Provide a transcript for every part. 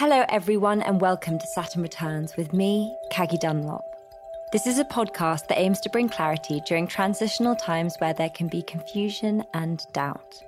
Hello, everyone, and welcome to Saturn Returns with me, Caggie Dunlop. This is a podcast that aims to bring clarity during transitional times where there can be confusion and doubt.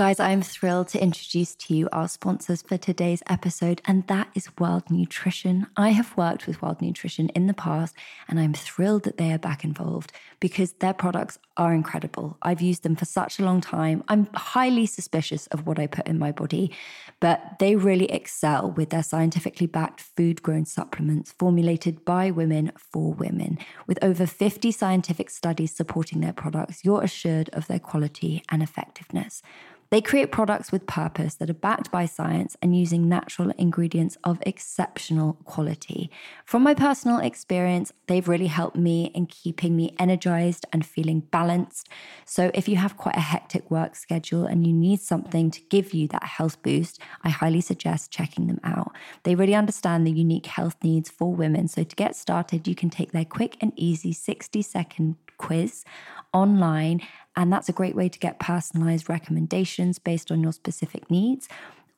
Guys, I'm thrilled to introduce to you our sponsors for today's episode, and that is World Nutrition. I have worked with World Nutrition in the past, and I'm thrilled that they are back involved because their products are incredible. I've used them for such a long time. I'm highly suspicious of what I put in my body, but they really excel with their scientifically backed food grown supplements formulated by women for women. With over 50 scientific studies supporting their products, you're assured of their quality and effectiveness. They create products with purpose that are backed by science and using natural ingredients of exceptional quality. From my personal experience, they've really helped me in keeping me energized and feeling balanced. So, if you have quite a hectic work schedule and you need something to give you that health boost, I highly suggest checking them out. They really understand the unique health needs for women. So, to get started, you can take their quick and easy 60 second quiz online and that's a great way to get personalized recommendations based on your specific needs.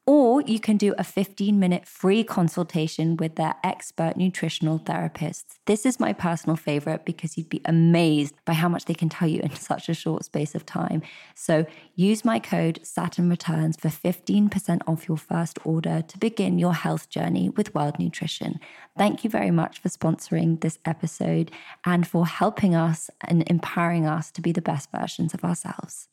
Or you can do a 15 minute free consultation with their expert nutritional therapists. This is my personal favorite because you'd be amazed by how much they can tell you in such a short space of time. So use my code Saturn Returns for 15% off your first order to begin your health journey with World Nutrition. Thank you very much for sponsoring this episode and for helping us and empowering us to be the best versions of ourselves.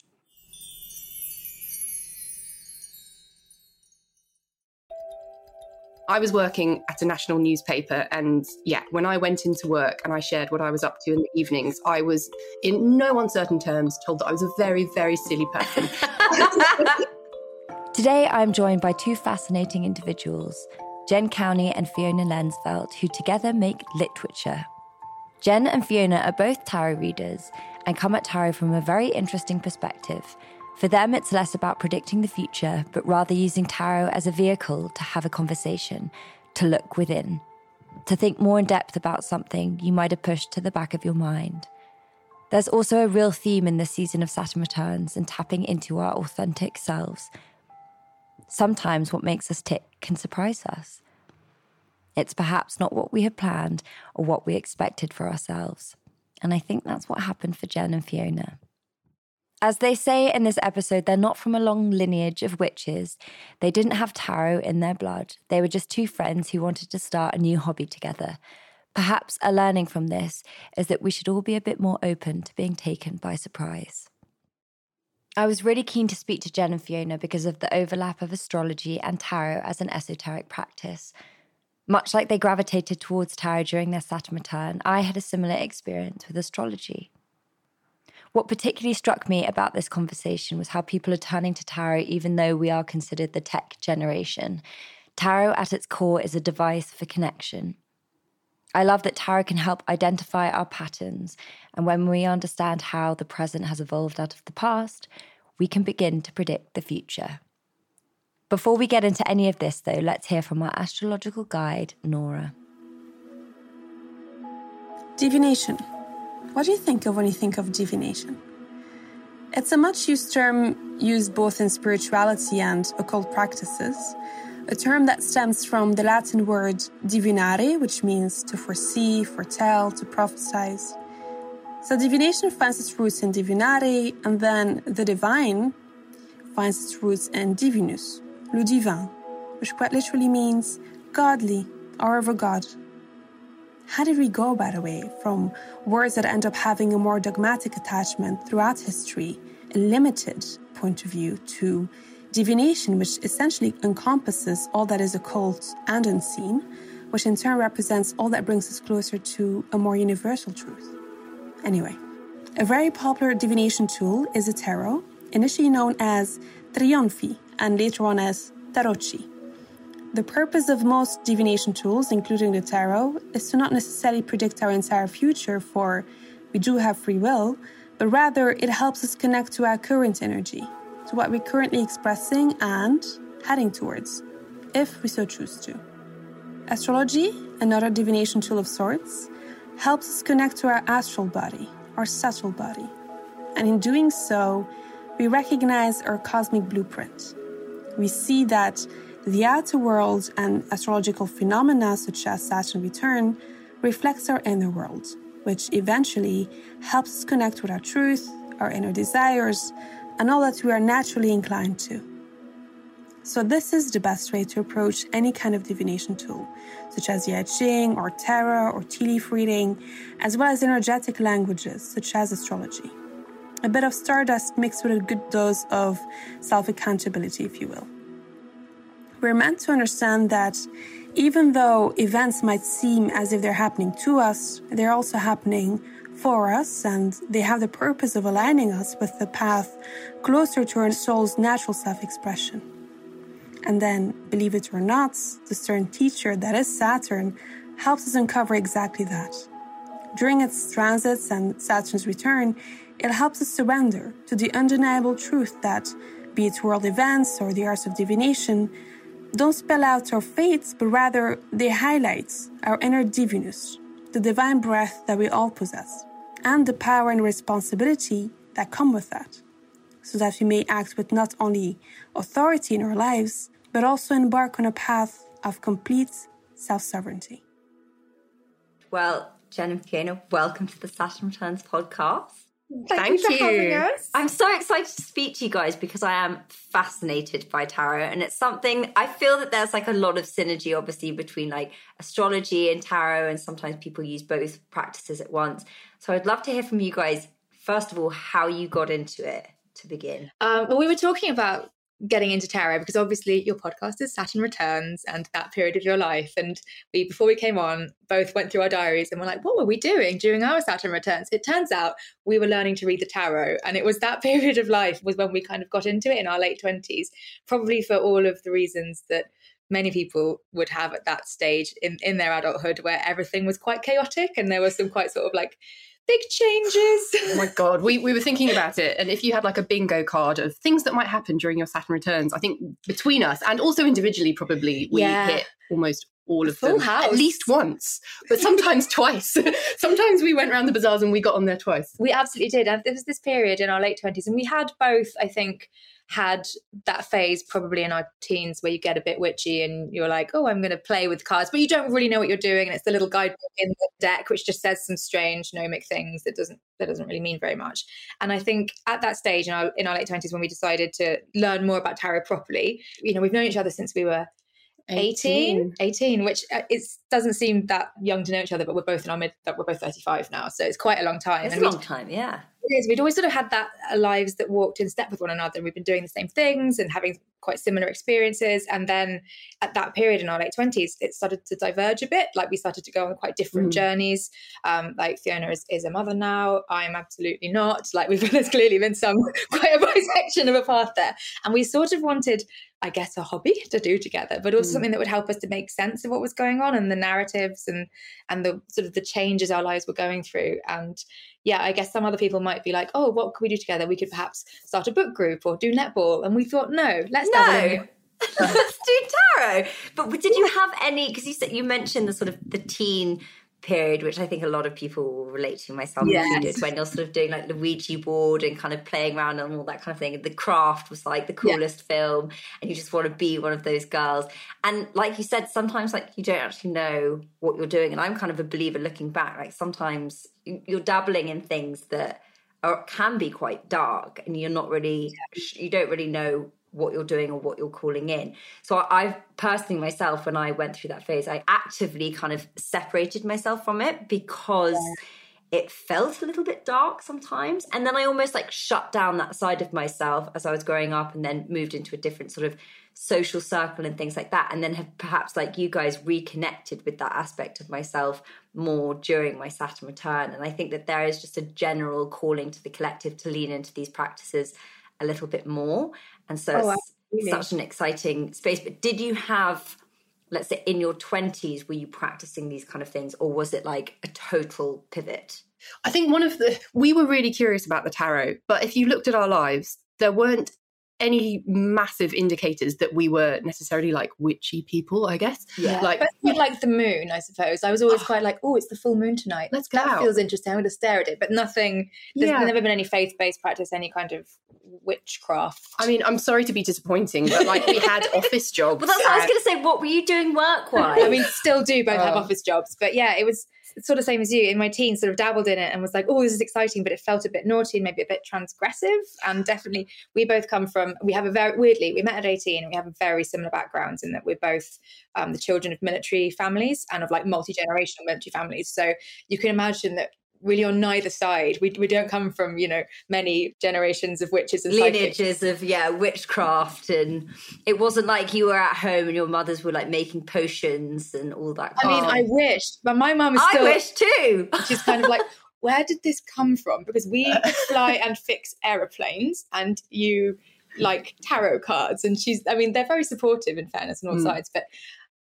I was working at a national newspaper, and yeah, when I went into work and I shared what I was up to in the evenings, I was, in no uncertain terms, told that I was a very, very silly person. Today, I'm joined by two fascinating individuals, Jen Cownie and Fiona Lensvelt, who together make Litwitchure. Jen and Fiona are both tarot readers and come at tarot from a very interesting perspective for them, it's less about predicting the future, but rather using tarot as a vehicle to have a conversation, to look within, to think more in depth about something you might have pushed to the back of your mind. There's also a real theme in this season of Saturn Returns and tapping into our authentic selves. Sometimes what makes us tick can surprise us. It's perhaps not what we had planned or what we expected for ourselves. And I think that's what happened for Jen and Fiona. As they say in this episode, they're not from a long lineage of witches. They didn't have tarot in their blood. They were just two friends who wanted to start a new hobby together. Perhaps a learning from this is that we should all be a bit more open to being taken by surprise. I was really keen to speak to Jen and Fiona because of the overlap of astrology and tarot as an esoteric practice. Much like they gravitated towards tarot during their Saturn return, I had a similar experience with astrology. What particularly struck me about this conversation was how people are turning to tarot, even though we are considered the tech generation. Tarot, at its core, is a device for connection. I love that tarot can help identify our patterns, and when we understand how the present has evolved out of the past, we can begin to predict the future. Before we get into any of this, though, let's hear from our astrological guide, Nora. Divination. What do you think of when you think of divination? It's a much used term used both in spirituality and occult practices, a term that stems from the Latin word divinare, which means to foresee, foretell, to prophesize. So divination finds its roots in divinare, and then the divine finds its roots in divinus, le divin, which quite literally means godly or of a god. How did we go, by the way, from words that end up having a more dogmatic attachment throughout history, a limited point of view, to divination, which essentially encompasses all that is occult and unseen, which in turn represents all that brings us closer to a more universal truth? Anyway, a very popular divination tool is a tarot, initially known as trionfi and later on as tarocchi. The purpose of most divination tools, including the tarot, is to not necessarily predict our entire future, for we do have free will, but rather it helps us connect to our current energy, to what we're currently expressing and heading towards, if we so choose to. Astrology, another divination tool of sorts, helps us connect to our astral body, our subtle body. And in doing so, we recognize our cosmic blueprint we see that the outer world and astrological phenomena such as Saturn return reflects our inner world, which eventually helps us connect with our truth, our inner desires, and all that we are naturally inclined to. So, this is the best way to approach any kind of divination tool, such as I Ching or tarot or tea leaf reading, as well as energetic languages such as astrology. A bit of stardust mixed with a good dose of self accountability, if you will. We're meant to understand that even though events might seem as if they're happening to us, they're also happening for us and they have the purpose of aligning us with the path closer to our soul's natural self expression. And then, believe it or not, the stern teacher that is Saturn helps us uncover exactly that. During its transits and Saturn's return, it helps us surrender to the undeniable truth that, be it world events or the arts of divination, don't spell out our fates, but rather they highlight our inner divinus, the divine breath that we all possess, and the power and responsibility that come with that so that we may act with not only authority in our lives, but also embark on a path of complete self sovereignty. Well, Jen and Fiona, welcome to the Saturn Returns podcast. Thank, Thank you. I'm so excited to speak to you guys because I am fascinated by tarot and it's something I feel that there's like a lot of synergy obviously between like astrology and tarot and sometimes people use both practices at once. So I'd love to hear from you guys first of all how you got into it to begin? Um, well, we were talking about getting into tarot because obviously your podcast is Saturn Returns and that period of your life. And we, before we came on, both went through our diaries and were like, what were we doing during our Saturn Returns? It turns out we were learning to read the tarot. And it was that period of life was when we kind of got into it in our late 20s, probably for all of the reasons that many people would have at that stage in, in their adulthood where everything was quite chaotic and there was some quite sort of like big changes. oh my god, we we were thinking about it, and if you had like a bingo card of things that might happen during your Saturn returns, I think between us and also individually, probably we yeah. hit almost all of Full them house. at least once, but sometimes twice. sometimes we went around the bazaars and we got on there twice. We absolutely did. And there was this period in our late twenties, and we had both, I think had that phase probably in our teens where you get a bit witchy and you're like, oh, I'm going to play with cards, but you don't really know what you're doing, and it's the little guidebook in the deck which just says some strange gnomic things that doesn't that doesn't really mean very much. And I think at that stage in our in our late twenties when we decided to learn more about tarot properly, you know, we've known each other since we were 18, 18, which uh, it doesn't seem that young to know each other, but we're both in our mid, we're both 35 now. So it's quite a long time. It's and a long time, yeah. Is. We'd always sort of had that uh, lives that walked in step with one another. And we've been doing the same things and having quite similar experiences. And then at that period in our late 20s, it started to diverge a bit. Like we started to go on quite different mm. journeys. Um, like Fiona is, is, a mother now. I'm absolutely not. Like we've there's clearly been some quite a bisection of a path there. And we sort of wanted I guess, a hobby to do together, but also mm. something that would help us to make sense of what was going on and the narratives and and the sort of the changes our lives were going through. And yeah, I guess some other people might be like, oh, what could we do together? We could perhaps start a book group or do netball. And we thought, no, let's no. let's do tarot. But did you have any? Because you said you mentioned the sort of the teen period, which I think a lot of people will relate to, myself yes. included, when you're sort of doing like the Ouija board and kind of playing around and all that kind of thing. The craft was like the coolest yeah. film, and you just want to be one of those girls. And like you said, sometimes like you don't actually know what you're doing. And I'm kind of a believer looking back, like sometimes you're dabbling in things that are, can be quite dark and you're not really, you don't really know what you're doing or what you're calling in. So I've personally myself, when I went through that phase, I actively kind of separated myself from it because yeah. it felt a little bit dark sometimes. And then I almost like shut down that side of myself as I was growing up and then moved into a different sort of social circle and things like that. And then have perhaps like you guys reconnected with that aspect of myself more during my Saturn return. And I think that there is just a general calling to the collective to lean into these practices a little bit more. And so oh, it's such an exciting space. But did you have, let's say, in your 20s, were you practicing these kind of things, or was it like a total pivot? I think one of the, we were really curious about the tarot, but if you looked at our lives, there weren't any massive indicators that we were necessarily like witchy people, I guess. Yeah. Like, but like the moon, I suppose. I was always quite like, oh, it's the full moon tonight. Let's go. That out. feels interesting. I'm going to stare at it. But nothing, there's yeah. never been any faith based practice, any kind of witchcraft. I mean, I'm sorry to be disappointing, but like we had office jobs. Well, that's what I was going to say. What were you doing work wise? I mean, still do both have oh. office jobs. But yeah, it was sort of same as you in my teens sort of dabbled in it and was like oh this is exciting but it felt a bit naughty and maybe a bit transgressive. And definitely we both come from we have a very weirdly we met at 18 and we have a very similar backgrounds in that we're both um, the children of military families and of like multi-generational military families. So you can imagine that really on neither side. We, we don't come from, you know, many generations of witches and lineages of yeah, witchcraft and it wasn't like you were at home and your mothers were like making potions and all that. I mean, I wish, but my mum is still I wish too. She's kind of like, where did this come from? Because we fly and fix aeroplanes and you like tarot cards and she's I mean they're very supportive in fairness on all mm. sides but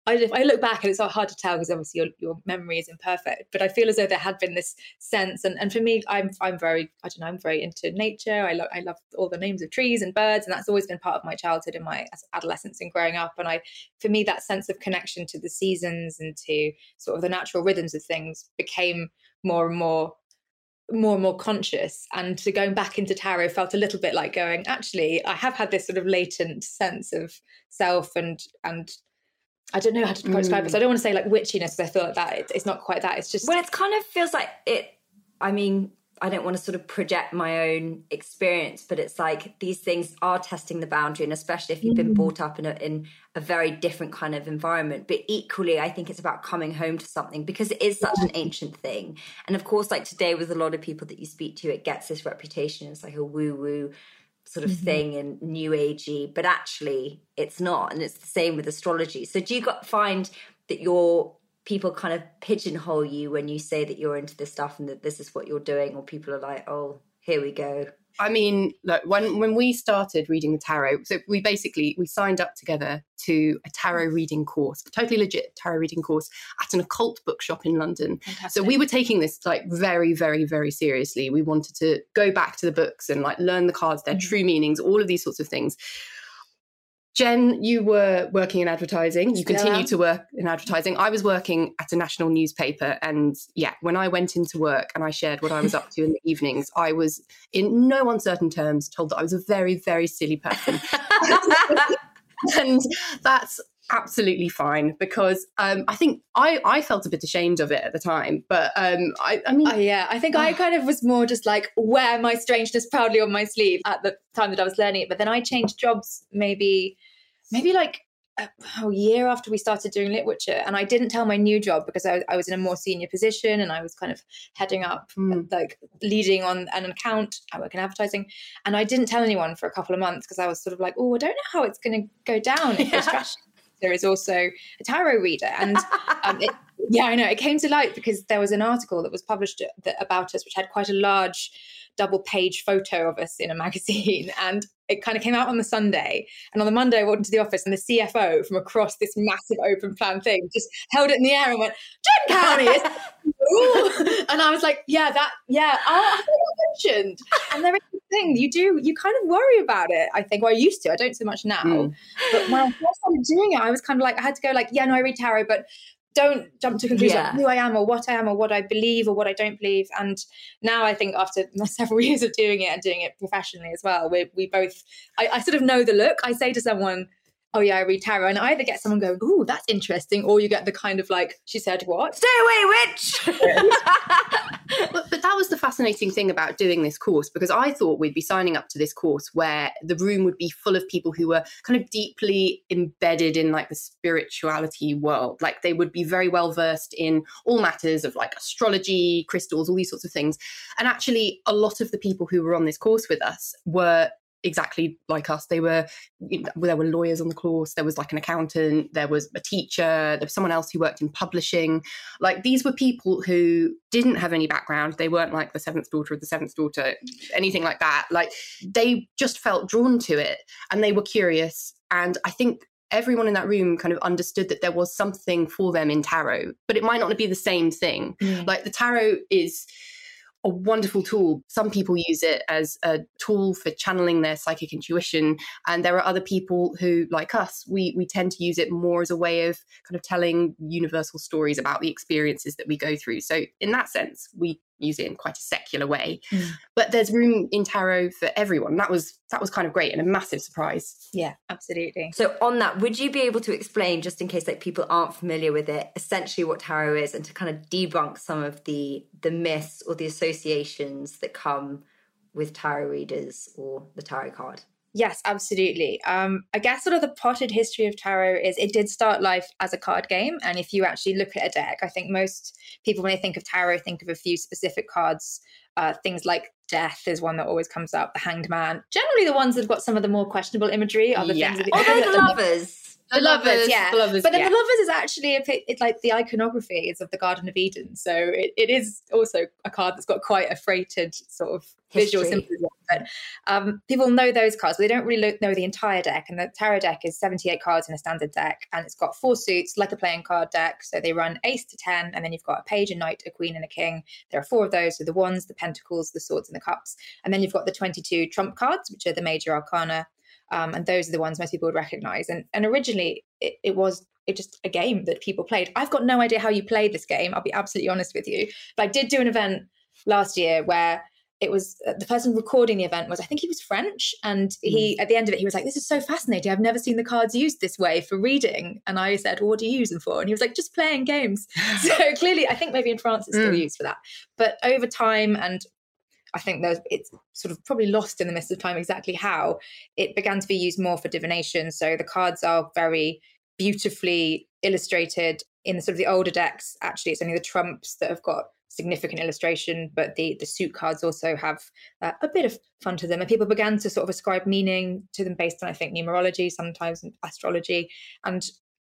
I, I look back and it's hard to tell because obviously your, your memory is imperfect, but I feel as though there had been this sense. And, and for me, I'm, I'm very, I don't know, I'm very into nature. I love, I love all the names of trees and birds. And that's always been part of my childhood and my adolescence and growing up. And I, for me, that sense of connection to the seasons and to sort of the natural rhythms of things became more and more more and more conscious and to going back into tarot felt a little bit like going actually i have had this sort of latent sense of self and and I don't know how to describe mm. it. So I don't want to say like witchiness because I feel like that it, it's not quite that. It's just well, it kind of feels like it. I mean, I don't want to sort of project my own experience, but it's like these things are testing the boundary, and especially if you've been mm. brought up in a in a very different kind of environment. But equally, I think it's about coming home to something because it is such an ancient thing. And of course, like today, with a lot of people that you speak to, it gets this reputation. It's like a woo woo sort of mm-hmm. thing and new agey, but actually it's not. And it's the same with astrology. So do you got find that your people kind of pigeonhole you when you say that you're into this stuff and that this is what you're doing, or people are like, oh, here we go. I mean, look, when when we started reading the tarot, so we basically we signed up together to a tarot reading course, a totally legit tarot reading course at an occult bookshop in London. Fantastic. So we were taking this like very, very, very seriously. We wanted to go back to the books and like learn the cards, their mm-hmm. true meanings, all of these sorts of things. Jen, you were working in advertising. You continue to work in advertising. I was working at a national newspaper. And yeah, when I went into work and I shared what I was up to in the evenings, I was, in no uncertain terms, told that I was a very, very silly person. and that's absolutely fine because um, I think I, I felt a bit ashamed of it at the time. But um, I, I mean, uh, yeah, I think I kind of was more just like wear my strangeness proudly on my sleeve at the time that I was learning it. But then I changed jobs maybe maybe like a, a year after we started doing Litwitchure and i didn't tell my new job because I, I was in a more senior position and i was kind of heading up mm. like leading on an account i work in advertising and i didn't tell anyone for a couple of months because i was sort of like oh i don't know how it's going to go down if yeah. there is also a tarot reader and um, it, yeah i know it came to light because there was an article that was published that, about us which had quite a large double page photo of us in a magazine. And it kind of came out on the Sunday. And on the Monday, I walked into the office and the CFO from across this massive open plan thing just held it in the air and went, Jen Cownie. is. and I was like, yeah, that, yeah, oh, I mentioned. And there is a thing you do, you kind of worry about it, I think. Well, I used to, I don't so much now. Mm. But when I first started doing it, I was kind of like, I had to go like, yeah, no, I read tarot, but don't jump to conclusions yeah. who I am or what I am or what I believe or what I don't believe. And now I think after several years of doing it and doing it professionally as well, we we both I, I sort of know the look. I say to someone, oh yeah, I read tarot, and I either get someone going, oh, that's interesting, or you get the kind of like, she said what? Stay away, witch. but, but that was the fascinating thing about doing this course because I thought we'd be signing up to this course where the room would be full of people who were kind of deeply embedded in like the spirituality world, like they would be very well versed in all matters of like astrology, crystals, all these sorts of things. And actually, a lot of the people who were on this course with us were exactly like us. They were you know, there were lawyers on the course. There was like an accountant. There was a teacher. There was someone else who worked in publishing. Like these were people who didn't have any background. They weren't like the seventh daughter of the seventh daughter, anything like that. Like they just felt drawn to it and they were curious. And I think everyone in that room kind of understood that there was something for them in tarot, but it might not be the same thing. Mm. Like the tarot is a wonderful tool. Some people use it as a tool for channeling their psychic intuition, and there are other people who, like us, we we tend to use it more as a way of kind of telling universal stories about the experiences that we go through. So, in that sense, we use it in quite a secular way. Mm. But there's room in tarot for everyone. That was that was kind of great and a massive surprise. Yeah, absolutely. So on that, would you be able to explain, just in case like people aren't familiar with it, essentially what tarot is and to kind of debunk some of the the myths or the associations that come with tarot readers or the tarot card? Yes, absolutely. Um, I guess sort of the potted history of tarot is it did start life as a card game. And if you actually look at a deck, I think most people, when they think of tarot, think of a few specific cards. Uh, things like death is one that always comes up, the hanged man. Generally, the ones that have got some of the more questionable imagery are the yeah. things. That, Although the lovers the, lovers, yeah. The lovers, but then yeah. the lovers is actually a it's like the iconography is of the Garden of Eden, so it, it is also a card that's got quite a freighted sort of History. visual symbolism. But um, people know those cards, but they don't really know the entire deck. And the tarot deck is 78 cards in a standard deck, and it's got four suits like a playing card deck. So they run ace to ten, and then you've got a page, a knight, a queen, and a king. There are four of those: so the wands, the pentacles, the swords, and the cups. And then you've got the 22 trump cards, which are the major arcana um, and those are the ones most people would recognize. And and originally it, it was it just a game that people played. I've got no idea how you play this game. I'll be absolutely honest with you. But I did do an event last year where it was uh, the person recording the event was I think he was French and he mm. at the end of it he was like this is so fascinating I've never seen the cards used this way for reading and I said well, what do you use them for and he was like just playing games so clearly I think maybe in France it's still mm. used for that but over time and I think there's it's sort of probably lost in the midst of time exactly how it began to be used more for divination. So the cards are very beautifully illustrated in the sort of the older decks. Actually, it's only the trumps that have got significant illustration, but the the suit cards also have uh, a bit of fun to them. And people began to sort of ascribe meaning to them based on, I think, numerology, sometimes astrology, and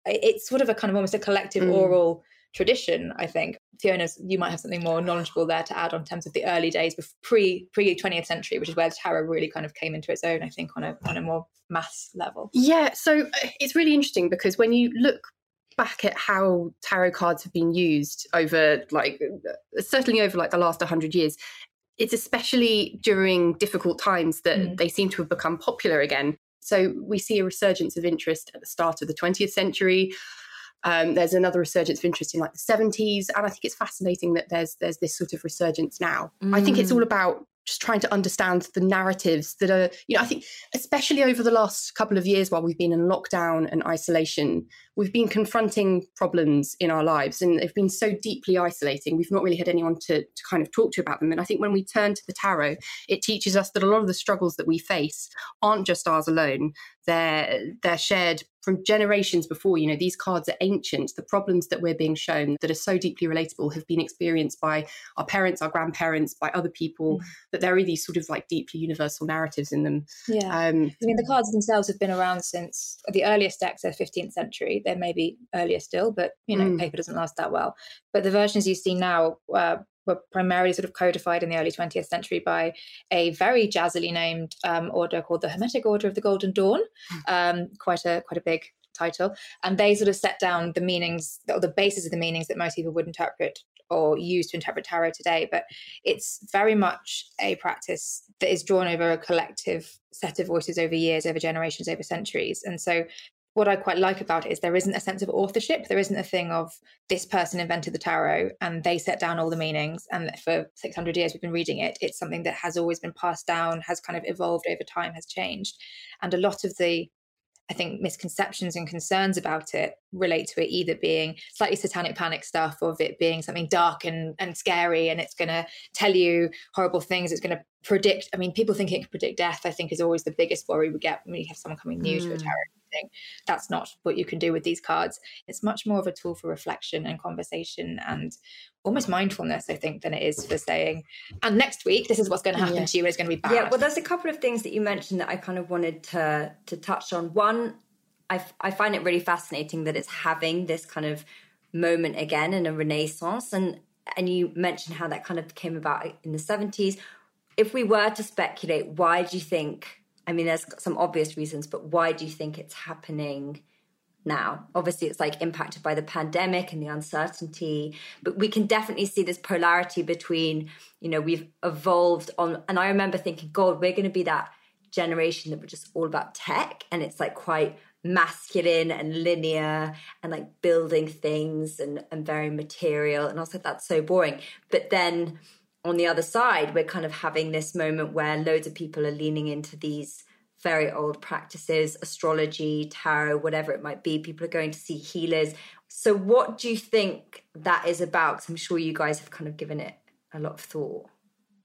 it's sort of a kind of almost a collective mm. oral tradition. I think Fiona, you might have something more knowledgeable there to add on terms of the early days, pre pre twentieth century, which is where the tarot really kind of came into its own. I think on a on a more mass level. Yeah, so uh, it's really interesting because when you look back at how tarot cards have been used over like uh, certainly over like the last 100 years it's especially during difficult times that mm. they seem to have become popular again so we see a resurgence of interest at the start of the 20th century um, there's another resurgence of interest in like the 70s, and I think it's fascinating that there's there's this sort of resurgence now. Mm. I think it's all mm. about just trying to understand the narratives that are, you know, I think especially over the last couple of years while we've been in lockdown and isolation, we've been confronting problems in our lives and they've been so deeply isolating. We've not really had anyone to, to kind of talk to about them. And I think when we turn to the tarot, it teaches us that a lot of the struggles that we face aren't just ours alone. They're they're shared from generations before. You know, these cards are ancient. The problems that we're being shown that are so deeply relatable have been experienced by our parents, our grandparents, by other people. Mm. That there are these sort of like deeply universal narratives in them. Yeah, um, I mean, the cards themselves have been around since the earliest decks are 15th century. They may be earlier still, but you know, mm. paper doesn't last that well. But the versions you see now. Uh, were primarily sort of codified in the early 20th century by a very jazzily named um, order called the Hermetic Order of the Golden Dawn. Hmm. Um, quite a quite a big title, and they sort of set down the meanings or the basis of the meanings that most people would interpret or use to interpret tarot today. But it's very much a practice that is drawn over a collective set of voices over years, over generations, over centuries, and so what I quite like about it is there isn't a sense of authorship. There isn't a thing of this person invented the tarot and they set down all the meanings. And for 600 years, we've been reading it. It's something that has always been passed down, has kind of evolved over time, has changed. And a lot of the, I think, misconceptions and concerns about it relate to it either being slightly satanic panic stuff, or of it being something dark and, and scary and it's going to tell you horrible things. It's going to predict. I mean, people think it can predict death, I think, is always the biggest worry we get when you have someone coming new mm. to a tarot that's not what you can do with these cards. It's much more of a tool for reflection and conversation and almost mindfulness, I think, than it is for saying, and next week, this is what's going to happen yeah. to you. It's going to be bad. Yeah, well, there's a couple of things that you mentioned that I kind of wanted to, to touch on. One, I, I find it really fascinating that it's having this kind of moment again in a renaissance. And, and you mentioned how that kind of came about in the 70s. If we were to speculate, why do you think I mean, there's some obvious reasons, but why do you think it's happening now. Obviously, it's like impacted by the pandemic and the uncertainty, but we can definitely see this polarity between, you know, we've evolved on. And I remember thinking, God, we're going to be that generation that were just all about tech. And it's like quite masculine and linear and like building things and, and very material. And I was like, that's so boring. But then on the other side, we're kind of having this moment where loads of people are leaning into these very old practices, astrology, tarot, whatever it might be. People are going to see healers. So, what do you think that is about? Because I'm sure you guys have kind of given it a lot of thought.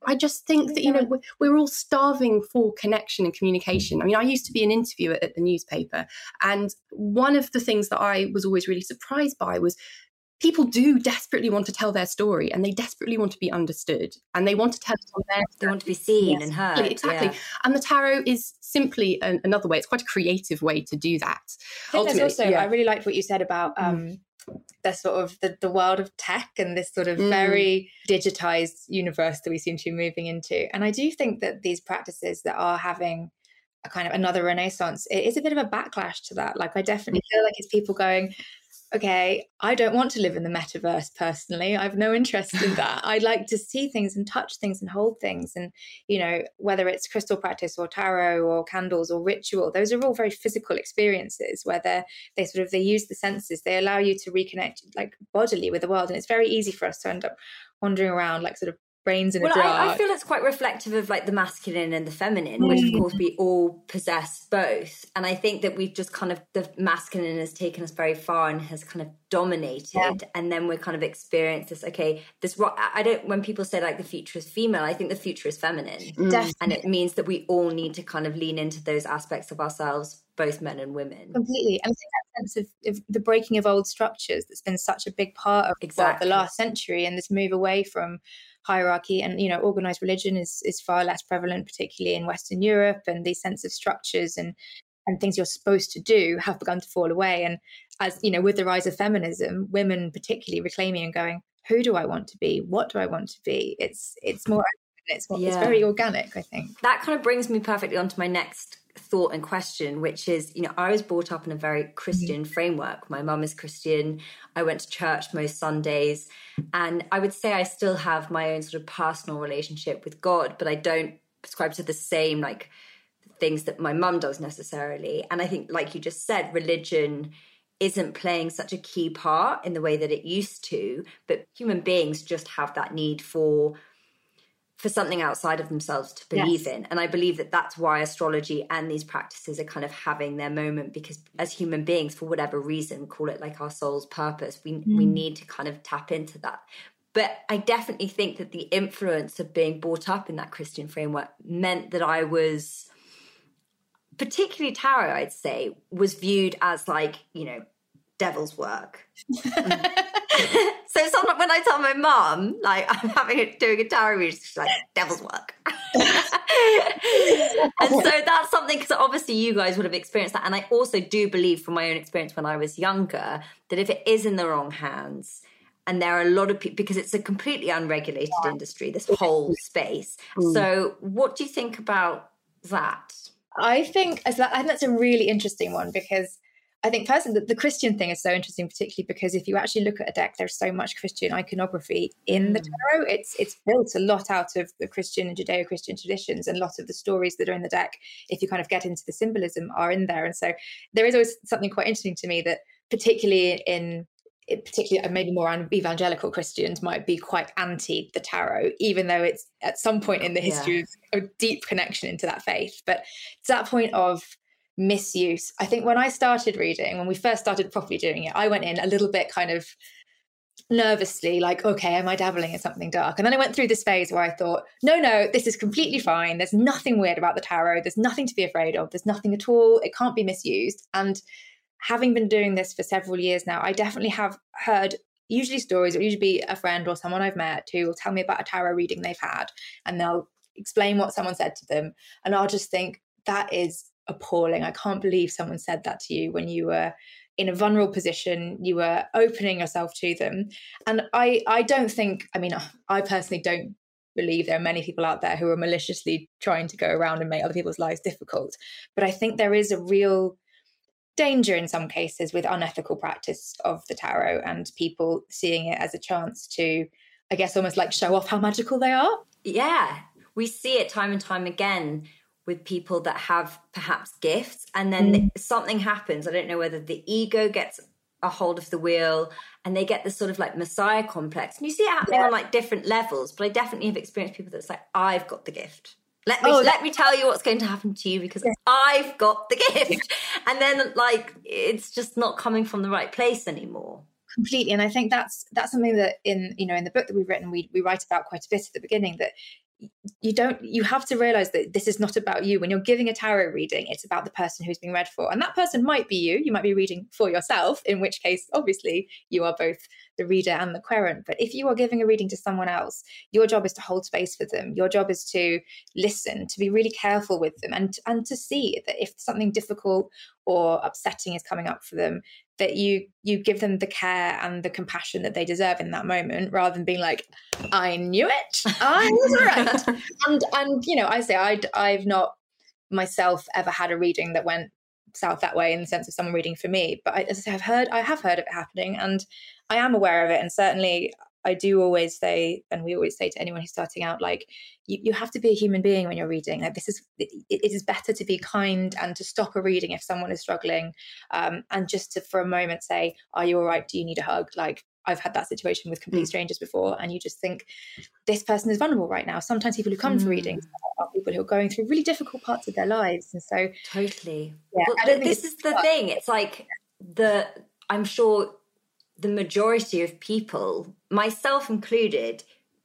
I just think that, you know, we're all starving for connection and communication. I mean, I used to be an interviewer at the newspaper. And one of the things that I was always really surprised by was people do desperately want to tell their story and they desperately want to be understood and they want to tell it on their they want to be seen yes, and heard exactly yeah. and the tarot is simply an, another way it's quite a creative way to do that I think also yeah. I really liked what you said about mm. um, mm. the sort of the, the world of tech and this sort of mm. very digitized universe that we seem to be moving into and I do think that these practices that are having a kind of another renaissance it is a bit of a backlash to that like I definitely mm. feel like it's people going okay, I don't want to live in the metaverse personally. I have no interest in that. I like to see things and touch things and hold things. And, you know, whether it's crystal practice or tarot or candles or ritual, those are all very physical experiences where they they sort of they use the senses. They allow you to reconnect like bodily with the world. And it's very easy for us to end up wandering around like sort of brains in well, a jar. I, I, feel it's quite reflective of like the masculine and the feminine, mm. which of course we all possess both. And I think that we've just kind of the masculine has taken us very far and has kind of dominated, yeah. and then we're kind of experienced this. Okay, this I don't. When people say like the future is female, I think the future is feminine, mm. and it means that we all need to kind of lean into those aspects of ourselves both men and women. Completely. And I think that sense of, of, the breaking of old structures that's been such a big part of exactly. well, the last century and this move away from hierarchy and you know organized religion is is far less prevalent particularly in western europe and these sense of structures and and things you're supposed to do have begun to fall away. And as you know with the rise of feminism women particularly reclaiming and going who do i want to be? What do i want to be? It's it's more it's, yeah. it's very organic i think. That kind of brings me perfectly onto my next thought and question, which is, you know, I was brought up in a very Christian mm-hmm. framework. My mum is Christian. I went to church most Sundays. And I would say I still have my own sort of personal relationship with God, but I don't prescribe to the same like things that my mum does necessarily. And I think, like you just said, religion isn't playing such a key part in the way that it used to, but human beings just have that need for for something outside of themselves to believe yes. in. And I believe that that's why astrology and these practices are kind of having their moment because as human beings, for whatever reason, call it like our soul's purpose, we, mm. we need to kind of tap into that. But I definitely think that the influence of being brought up in that Christian framework meant that I was, particularly tarot, I'd say, was viewed as like, you know, devil's work. so sometimes when I tell my mum, like I'm having a, doing a tarot reading, she's like, "Devil's work." and so that's something because obviously you guys would have experienced that, and I also do believe from my own experience when I was younger that if it is in the wrong hands, and there are a lot of people because it's a completely unregulated yeah. industry, this whole space. Mm. So, what do you think about that? I think I think that's a really interesting one because I think personally, the, the, Christian thing is so interesting, particularly because if you actually look at a deck, there's so much Christian iconography in the mm. tarot. It's it's built a lot out of the Christian and Judeo-Christian traditions, and a lot of the stories that are in the deck, if you kind of get into the symbolism, are in there. And so there is always something quite interesting to me that, particularly in particularly maybe more evangelical Christians might be quite anti the tarot, even though it's at some point in the history yeah. a deep connection into that faith. But it's that point of misuse. I think when I started reading, when we first started properly doing it, I went in a little bit kind of nervously, like, okay, am I dabbling in something dark? And then I went through this phase where I thought, no, no, this is completely fine. There's nothing weird about the tarot. There's nothing to be afraid of. There's nothing at all. It can't be misused. And having been doing this for several years now, I definitely have heard usually stories, or usually be a friend or someone I've met who will tell me about a tarot reading they've had and they'll explain what someone said to them. And I'll just think, that is appalling. I can't believe someone said that to you when you were in a vulnerable position you were opening yourself to them and i i don't think i mean i personally don't believe there are many people out there who are maliciously trying to go around and make other people's lives difficult but i think there is a real danger in some cases with unethical practice of the tarot and people seeing it as a chance to, I guess, almost like show off how magical they are. Yeah, we see it time and time again with people that have perhaps gifts and then mm. something happens. I don't know whether the ego gets a hold of the wheel and they get this sort of like messiah complex. And you see it happening yeah. on like different levels, but I definitely have experienced people that's like, I've got the gift. Let me oh, let me tell you what's going to happen to you because yeah. I've got the gift. and then like it's just not coming from the right place anymore. Completely. And I think that's that's something that in you know in the book that we've written we we write about quite a bit at the beginning that you don't you have to realize that this is not about you. When you're giving a tarot reading it's about the person who's being read for. And that person might be you. You might be reading for yourself in which case obviously you are both the reader and the querent but if you are giving a reading to someone else your job is to hold space for them. Your job is to listen to be really careful with them and and to see that if something difficult or upsetting is coming up for them that you you give them the care and the compassion that they deserve in that moment rather than being like i knew it. I was right. And and you know i say i i've not myself ever had a reading that went south that way in the sense of someone reading for me but I, as i say i've heard i have heard of it happening and i am aware of it and certainly I do always say, and we always say to anyone who's starting out, like you, you have to be a human being when you're reading. Like this is, it, it is better to be kind and to stop a reading if someone is struggling, um, and just to for a moment say, "Are you all right? Do you need a hug?" Like I've had that situation with complete mm. strangers before, and you just think this person is vulnerable right now. Sometimes people who come mm. for readings are people who are going through really difficult parts of their lives, and so totally. Yeah, but this is the thing. It's like the I'm sure the majority of people, myself included,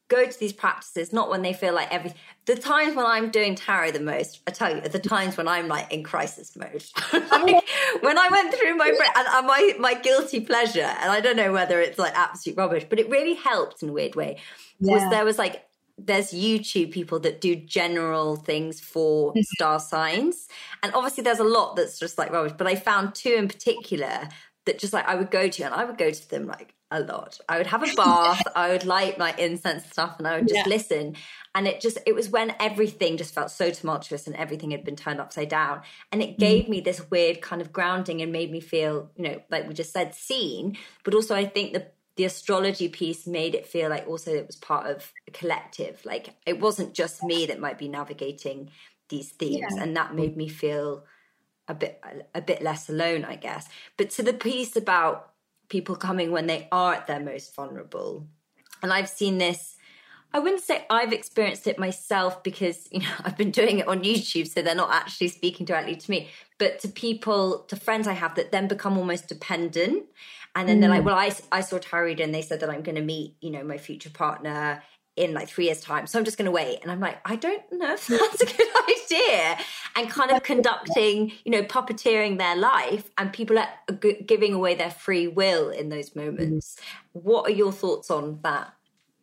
go to these practices not when they feel like every the times when I'm doing tarot the most, I tell you, are the times when I'm like in crisis mode. like, when I went through my and, and my my guilty pleasure, and I don't know whether it's like absolute rubbish, but it really helped in a weird way. Yeah. Was there was like there's YouTube people that do general things for mm-hmm. star signs. And obviously there's a lot that's just like rubbish, but I found two in particular that just like I would go to, and I would go to them like a lot. I would have a bath, I would light my incense stuff, and I would just yeah. listen. And it just, it was when everything just felt so tumultuous and everything had been turned upside down. And it gave mm. me this weird kind of grounding and made me feel, you know, like we just said, seen. But also, I think the the astrology piece made it feel like also it was part of a collective. Like it wasn't just me that might be navigating these themes, yeah. and that made me feel a bit a bit less alone, I guess. But to the piece about people coming when they are at their most vulnerable, and I've seen this. I wouldn't say I've experienced it myself because you know I've been doing it on YouTube, so they're not actually speaking directly to me, but to people, to friends I have that then become almost dependent, and then mm. they're like, mm. "Well, I I saw tarot and they said that I'm going to meet you know my future partner in like three years' time. So I'm just going to wait. And I'm like, I don't know if that's a good idea. And kind of conducting, you know, puppeteering their life, and people are g- giving away their free will in those moments. Mm-hmm. What are your thoughts on that?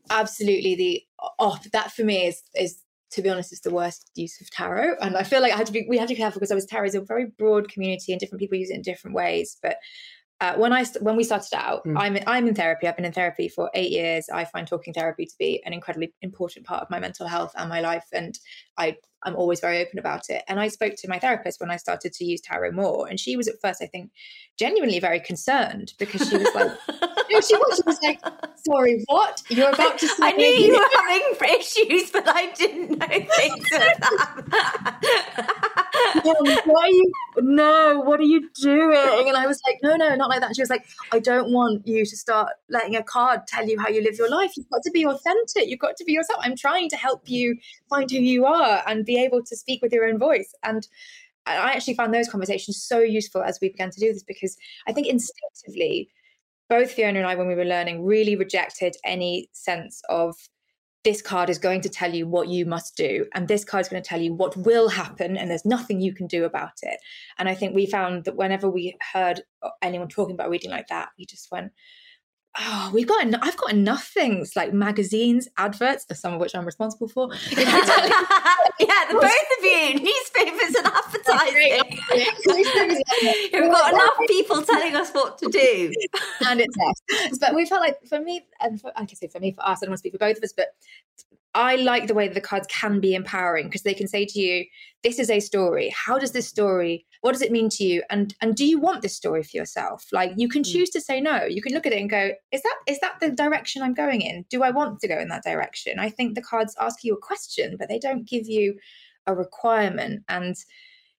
Absolutely. The oh, that for me is is to be honest, is the worst use of tarot. And I feel like I had to be, we had to be careful because I was tarot is a very broad community and different people use it in different ways. But uh, when I when we started out, mm. I'm I'm in therapy. I've been in therapy for eight years. I find talking therapy to be an incredibly important part of my mental health and my life, and I I'm always very open about it. And I spoke to my therapist when I started to use tarot more, and she was at first, I think, genuinely very concerned because she was like, no, she was. She was like, "Sorry, what? You're about to?" say I knew you were having issues, but I didn't know things of that. no, what are you? No, what are you doing? And I was like, "No, no, not like that." She was like, "I don't want you to start letting a card tell you how you live your life. You've got to be authentic. You've got to be yourself. I'm trying to help you find who you are and be able to speak with your own voice." And I actually found those conversations so useful as we began to do this because I think instinctively, both Fiona and I, when we were learning, really rejected any sense of this card is going to tell you what you must do, and this card is going to tell you what will happen, and there's nothing you can do about it. And I think we found that whenever we heard anyone talking about reading like that, we just went, oh, we've got, en- I've got enough things like magazines, adverts, some of which I'm responsible for. yeah, the both of you, newspapers and advertising. We've got enough people telling us what to do. and it's us. But we felt like, for me, and for, I can say for me, for us, I don't want to speak for both of us, but I like the way that the cards can be empowering because they can say to you, this is a story. How does this story, what does it mean to you? And and do you want this story for yourself? Like you can mm. choose to say no. You can look at it and go, is that is that the direction I'm going in? Do I want to go in that direction? I think the cards ask you a question, but they don't give you a requirement. And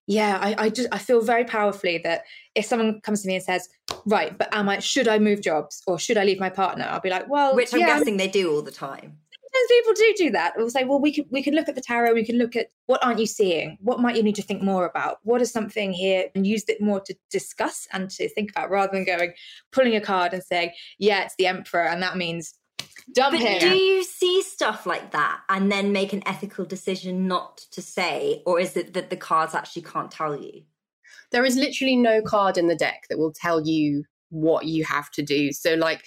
yeah, I, I just I feel very powerfully that if someone comes to me and says, right, but am I should I move jobs or should I leave my partner? I'll be like, well, which I'm yeah, guessing they do all the time sometimes people do do that. We'll say, well, we can we can look at the tarot. We can look at what aren't you seeing? What might you need to think more about? What is something here? And use it more to discuss and to think about, rather than going pulling a card and saying, yeah, it's the emperor, and that means dump but him. Do you see stuff like that and then make an ethical decision not to say, or is it that the cards actually can't tell you? There is literally no card in the deck that will tell you what you have to do. So, like,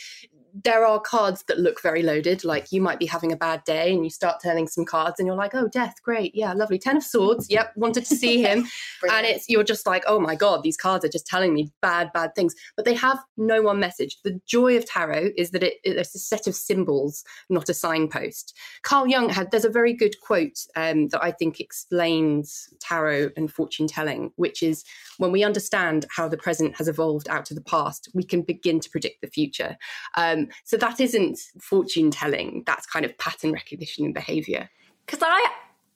there are cards that look very loaded. Like you might be having a bad day and you start turning some cards and you're like, oh, death, great. Yeah, lovely. Ten of swords. Yep, wanted to see him. and it's, you're just like, oh my God, these cards are just telling me bad, bad things. But they have no one message. The joy of tarot is that it, it's a set of symbols, not a signpost. Carl Jung had, there's a very good quote um, that I think explains tarot and fortune telling, which is when we understand how the present has evolved out to the past, we can begin to predict the future. Um, so that isn't fortune telling. That's kind of pattern recognition and behavior. Because I,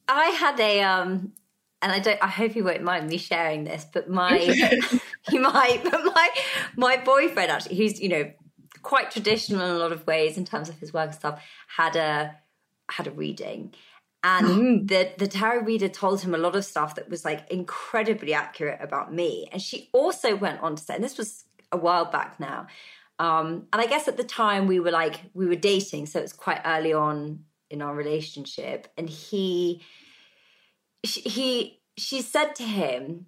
I had a um, and I don't. I hope you won't mind me sharing this, but my, he might. But my my boyfriend actually, who's you know quite traditional in a lot of ways in terms of his work and stuff, had a had a reading. And the the tarot reader told him a lot of stuff that was like incredibly accurate about me. And she also went on to say, and this was a while back now, um, and I guess at the time we were like we were dating, so it's quite early on in our relationship. And he, he, she said to him,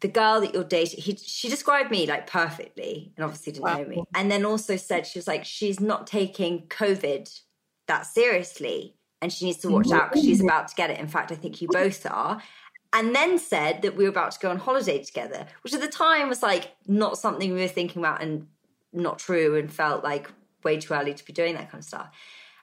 "The girl that you're dating," he, she described me like perfectly, and obviously didn't wow. know me. And then also said she was like, she's not taking COVID that seriously, and she needs to watch out because she's about to get it. In fact, I think you both are and then said that we were about to go on holiday together, which at the time was like not something we were thinking about and not true and felt like way too early to be doing that kind of stuff.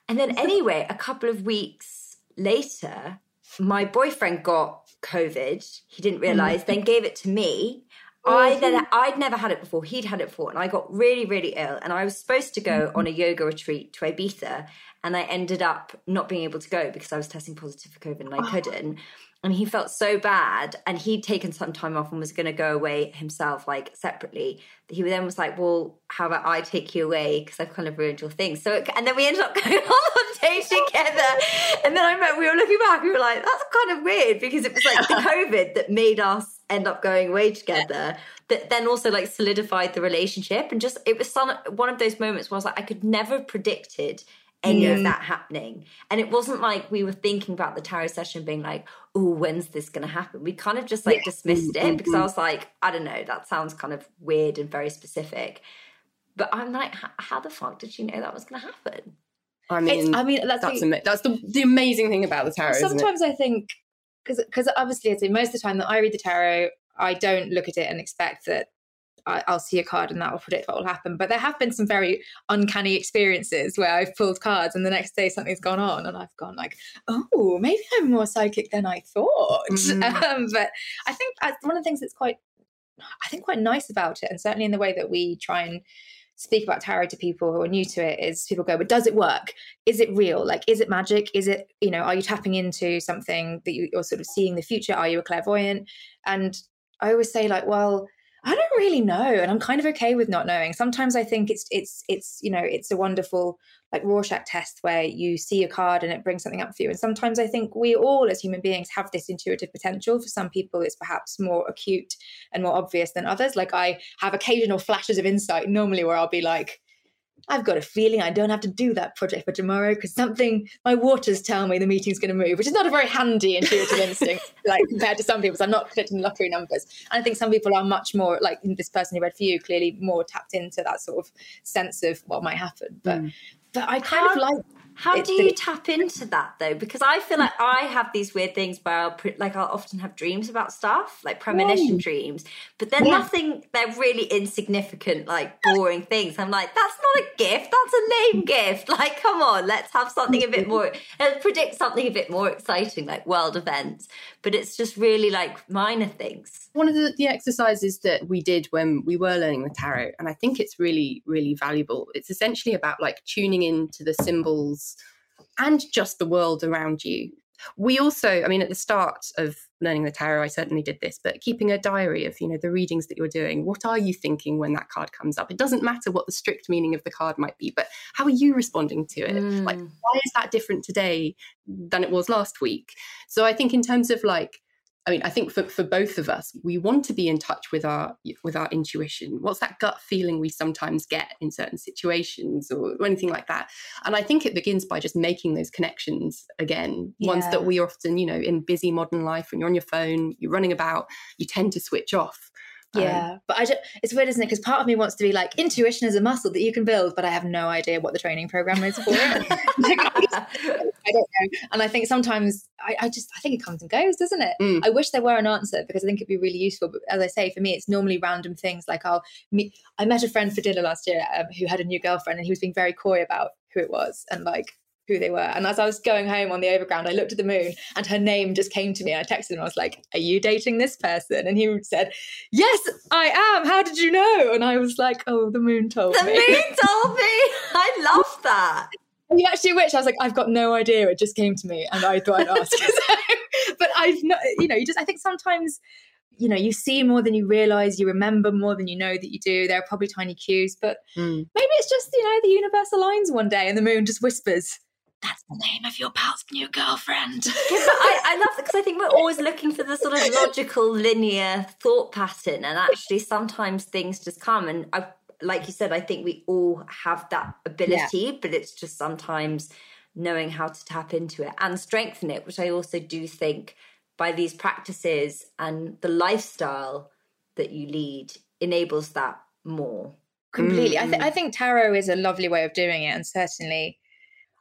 And then, anyway, a couple of weeks later, my boyfriend got COVID. He didn't mm. realize, then gave it to me. I oh. then I'd never had it before. He'd had it before, and I got really, really ill. And I was supposed to go mm-hmm. on a yoga retreat to Ibiza, and I ended up not being able to go because I was testing positive for COVID and I oh. couldn't and he felt so bad and he'd taken some time off and was going to go away himself like separately. He then was like well how about i take you away? Because i've kind of ruined your thing. So and then we ended up going on holiday together. And then i met we were looking back we were like that's kind of weird because it was like the covid that made us end up going away together that then also like solidified the relationship. And just it was some, one of those moments where i was like i could never have predicted any of that happening. And it wasn't like we were thinking about the tarot session being like, oh, when's this going to happen? We kind of just like yeah. dismissed it because I mm-hmm. was like, I don't know, that sounds kind of weird and very specific. But I'm like, how the fuck did you know that was going to happen? I mean, it's, I mean, that's that's, the, that's the, the amazing thing about the tarot. Sometimes I think because because obviously, most of the time that I read the tarot, I don't look at it and expect that I, will see a card and that will predict what will happen. But there have been some very uncanny experiences where I've pulled cards and the next day something's gone on and I've gone like, oh, maybe I'm more psychic than I thought. Mm. Um, but I think one of the things that's quite, I think quite nice about it, and certainly in the way that we try and speak about tarot to people who are new to it is people go but does it work is it real like is it magic is it you know are you tapping into something that you're sort of seeing the future are you a clairvoyant and i always say like well I don't really know, and I'm kind of okay with not knowing. Sometimes I think it's it's it's you know it's a wonderful like Rorschach test where you see a card and it brings something up for you. And sometimes I think we all as human beings have this intuitive potential. For some people, it's perhaps more acute and more obvious than others. Like I have occasional flashes of insight normally where I'll be like, I've got a feeling I don't have to do that project for tomorrow because something, my waters tell me the meeting's going to move, which is not a very handy intuitive instinct, like compared to some people. So I'm not predicting lottery numbers. And I think some people are much more, like this person who read for you, clearly more tapped into that sort of sense of what might happen. But, mm. but I kind How, of like. How do you tap into that though? Because I feel like I have these weird things where I'll like I'll often have dreams about stuff, like premonition dreams, but they're yeah. nothing. They're really insignificant, like boring things. I'm like, that's not a gift. That's a lame gift. Like, come on, let's have something a bit more. Let's predict something a bit more exciting, like world events. But it's just really like minor things. One of the, the exercises that we did when we were learning the tarot, and I think it's really, really valuable. It's essentially about like tuning into the symbols and just the world around you. We also, I mean, at the start of learning the tarot, I certainly did this, but keeping a diary of, you know, the readings that you're doing. What are you thinking when that card comes up? It doesn't matter what the strict meaning of the card might be, but how are you responding to it? Mm. Like, why is that different today than it was last week? So I think in terms of like I mean, I think for, for both of us, we want to be in touch with our with our intuition. What's that gut feeling we sometimes get in certain situations or, anything like that? And I think it begins by just making those connections again. Yeah. Ones that we often, you know, in busy modern life, when you're on your phone, you're running about, you tend to switch off. Yeah, um, but I just, it's weird, isn't it? Because part of me wants to be like, intuition is a muscle that you can build, but I have no idea what the training program is for it. I don't know. And I think sometimes I, I, just, I think it comes and goes, doesn't it? Mm. I wish there were an answer because I think it'd be really useful. But as I say, for me, it's normally random things like I'll meet, I met a friend for dinner last year um, who had a new girlfriend and he was being very coy about who it was. And like, who they were. And as I was going home on the overground, I looked at the moon and her name just came to me. I texted him, I was like, Are you dating this person? And he said, Yes, I am. How did you know? And I was like, Oh, the moon told the me. The moon told me. I love that. You actually wish I was like, I've got no idea. It just came to me and I thought I'd ask. but I've not, you know, you just, I think sometimes you know you see more than you realize you remember more than you know that you do there are probably tiny cues but mm. maybe it's just you know the universe aligns one day and the moon just whispers that's the name of your pal's new girlfriend. yeah, I, I, love it because I think we're always looking for the sort of logical, linear thought pattern, and actually sometimes things just come. And I, like you said, I think we all have that ability, yeah. but it's just sometimes knowing how to tap into it and strengthen it, which I also do think by these practices and the lifestyle that you lead enables that more. Completely. Mm-hmm. I, th- I think tarot is a lovely way of doing it, and certainly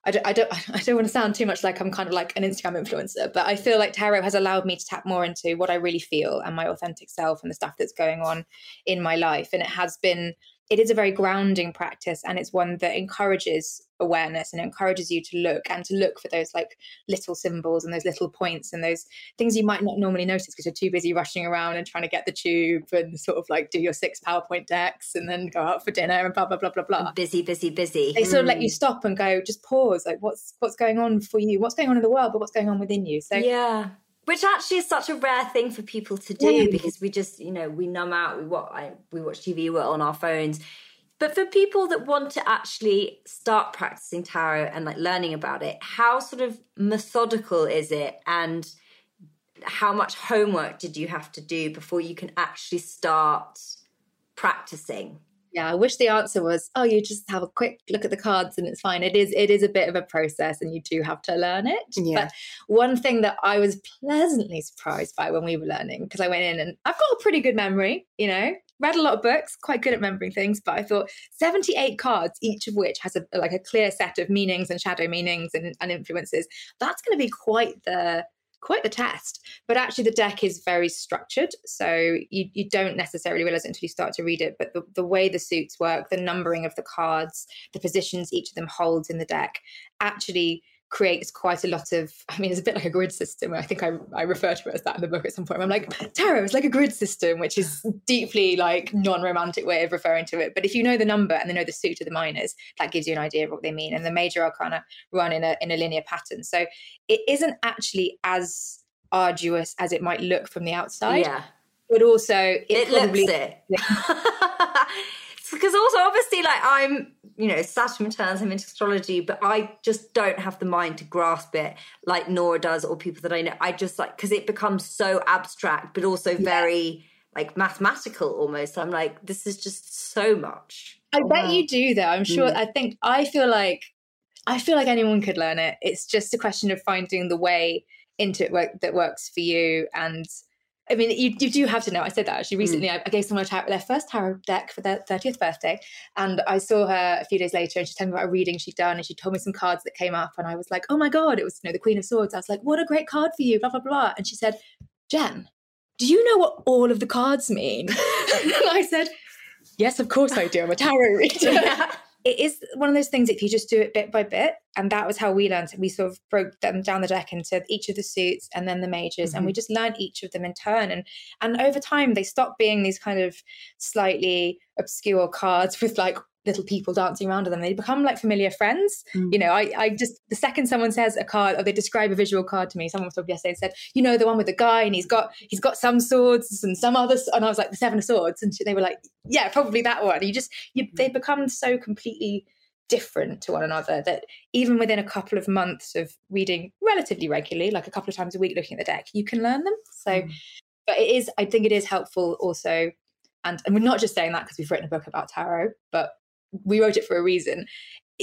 I don't, I don't, I don't want to sound too much like I'm kind of like an Instagram influencer, but I feel like tarot has allowed me to tap more into what I really feel and my authentic self and the stuff that's going on in my life. And it has been it is a very grounding practice and it's one that encourages awareness and encourages you to look and to look for those like little symbols and those little points and those things you might not normally notice because you're too busy rushing around and trying to get the tube and sort of like do your six PowerPoint decks and then go out for dinner and blah blah blah blah blah. Busy, busy, busy. They sort of let you mm. stop and go, just pause. Like what's what's going on for you? What's going on in the world, but what's going on within you? So yeah which actually is such a rare thing for people to do because we just you know we numb out we watch we watch tv we're on our phones. But for people that want to actually start practicing tarot and like learning about it how sort of methodical is it? And how much homework did you have to do before you can actually start practicing yeah i wish the answer was oh you just have a quick look at the cards and it's fine it is it is a bit of a process and you do have to learn it yeah. but one thing that i was pleasantly surprised by when we were learning because i went in and i've got a pretty good memory you know read a lot of books quite good at remembering things but i thought 78 cards each of which has a like a clear set of meanings and shadow meanings and, and influences that's going to be quite the quite the test. But actually, the deck is very structured. So you, you don't necessarily realize it until you start to read it. But the, the way the suits work, the numbering of the cards, the positions each of them holds in the deck actually creates quite a lot of i mean it's a bit like a grid system. I think i, I refer to it as that in the book at some point. I'm like tarot is like a grid system which is deeply like non-romantic way of referring to it. But if you know the number and they know the suit of the minors that gives you an idea of what they mean. And the major arcana run in a in a linear pattern. So it isn't actually as arduous as it might look from the outside yeah. but also it, it probably, looks it because also obviously like i'm you know saturn returns i'm into astrology but i just don't have the mind to grasp it like nora does or people that i know. I just like because it becomes so abstract but also very like mathematical almost. I'm like this is just so much. I bet you do though. I'm sure mm. i think i feel like i feel like anyone could learn it. It's just a question of finding the way into it work that works for you and I mean, you, you do have to know. I said that actually mm. recently. Mm. I, I, gave someone tarot, their first tarot deck for their 30th birthday. And I saw her a few days later and she told me about a reading she'd done. And she told me some cards that came up. And I was like, oh my God, it was, you know, the Queen of Swords. I was like, what a great card for you, blah, blah, blah. And she said, Jen, do you know what all of the cards mean? and I said, yes, of course I do. I'm a tarot reader. It is one of those things if you just do it bit by bit and that was how we learned we sort of broke them down the deck into each of the suits and then the majors mm-hmm. and we mm-hmm. just learned each of them in turn and and over time they stopped being these kind of slightly obscure cards with like little people dancing around them. They become like familiar friends. Mm. You know, I, I just the second someone says a card or they describe a visual card to me, someone was talking yesterday and said, you know, the one with the guy and he's got he's got some swords and some others, and I was like the seven of swords, and they were like, yeah, probably that one. You just you mm. they become so completely different to one another that even within a couple of months of reading relatively regularly, like a couple of times a week looking at the deck, you can learn them. So, mm. but it is, I think it is helpful also. And, and we're not just saying that because we've written a book about tarot, but we wrote it for a reason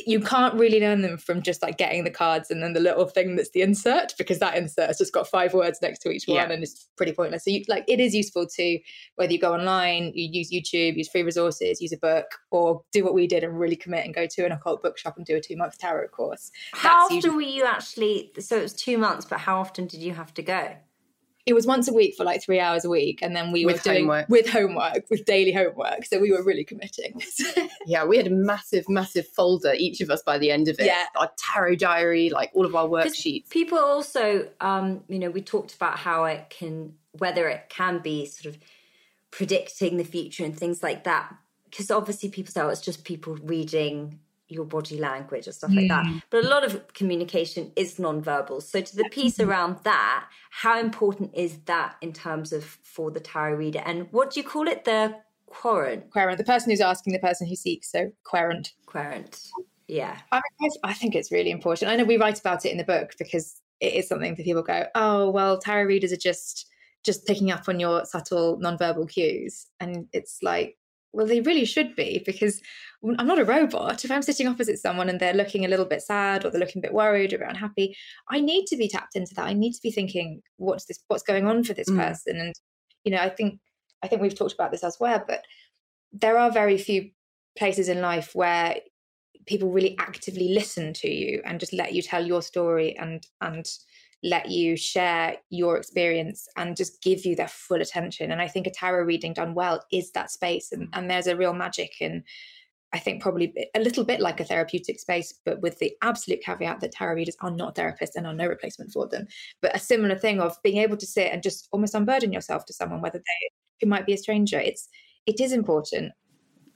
you can't really learn them from just like getting the cards and then the little thing that's the insert because that insert has just got five words next to each one yeah. and it's pretty pointless. So you like it is useful to whether you go online, you use YouTube, use free resources, use a book, or do what we did and really commit and go to an occult bookshop and do a two month tarot course. How that's often usually- were you actually? So it was two months, but how often did you have to go? It was once a week for like three hours a week and then we with were doing homework. with homework with daily homework. So we were really committing. Yeah we had a massive massive folder each of us by the end of it. Yeah. Our tarot diary like all of our worksheets. People also um you know we talked about how it can whether it can be sort of predicting the future and things like that. Because obviously people say oh it's just people reading your body language or stuff like that. Mm. But a lot of communication is nonverbal. So to the piece around that, how important is that in terms of for the tarot reader? And what do you call it? The querent. Querent. The person who's asking the person who seeks. So querent. Querent. Yeah. I, mean, I think it's really important. I know we write about it in the book because it is something that people go, oh, well, tarot readers are just just picking up on your subtle nonverbal cues. And it's like, well, they really should be because I'm not a robot. If I'm sitting opposite someone and they're looking a little bit sad or they're looking a bit worried or unhappy, I need to be tapped into that. I need to be thinking, what's this? What's going on for this mm. person? And you know, I think I think we've talked about this elsewhere, but there are very few places in life where people really actively listen to you and just let you tell your story and and let you share your experience and just give you their full attention. And I think a tarot reading done well is that space. And, mm. and there's a real magic and I think, probably a little bit like a therapeutic space, but with the absolute caveat that tarot readers are not therapists and are no replacement for them. But a similar thing of being able to sit and just almost unburden yourself to someone, whether they who might be a stranger. It's it is important.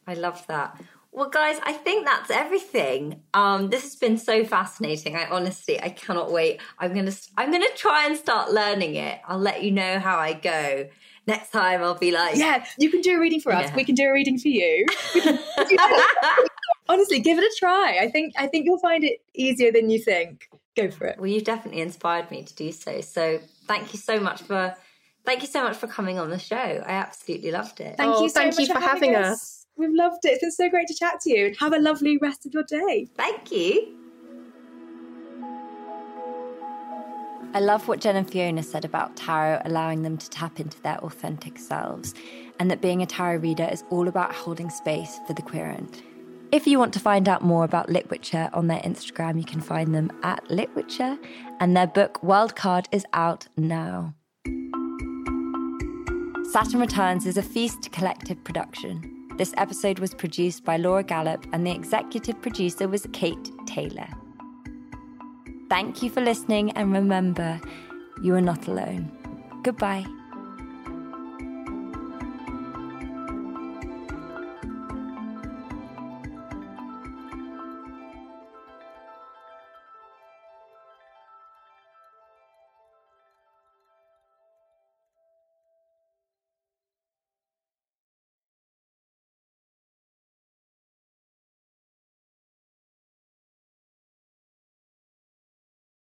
I love that. Well, guys, I think that's everything. Um, this has been so fascinating. I honestly, I cannot wait. I'm gonna, I'm gonna try and start learning it. I'll let you know how I go. Next time, I'll be like, yeah, you can do a reading for us. Yeah. We can do a reading for you. honestly, give it a try. I think, I think you'll find it easier than you think. Go for it. Well, you've definitely inspired me to do so. So, thank you so much for, thank you so much for coming on the show. I absolutely loved it. Thank oh, you so thank much you for, for having, having us. us. We've loved it. It's been so great to chat to you. And have a lovely rest of your day. Thank you. I love what Jen and Fiona said about tarot allowing them to tap into their authentic selves, and that being a tarot reader is all about holding space for the querent. If you want to find out more about Litwitchure on their Instagram, you can find them at Litwitchure, and their book Wildcard is out now. Saturn Returns is a Feast Collective production. This episode was produced by Laura Gallup, and the executive producer was Kate Taylor. Thank you for listening, and remember, you are not alone. Goodbye.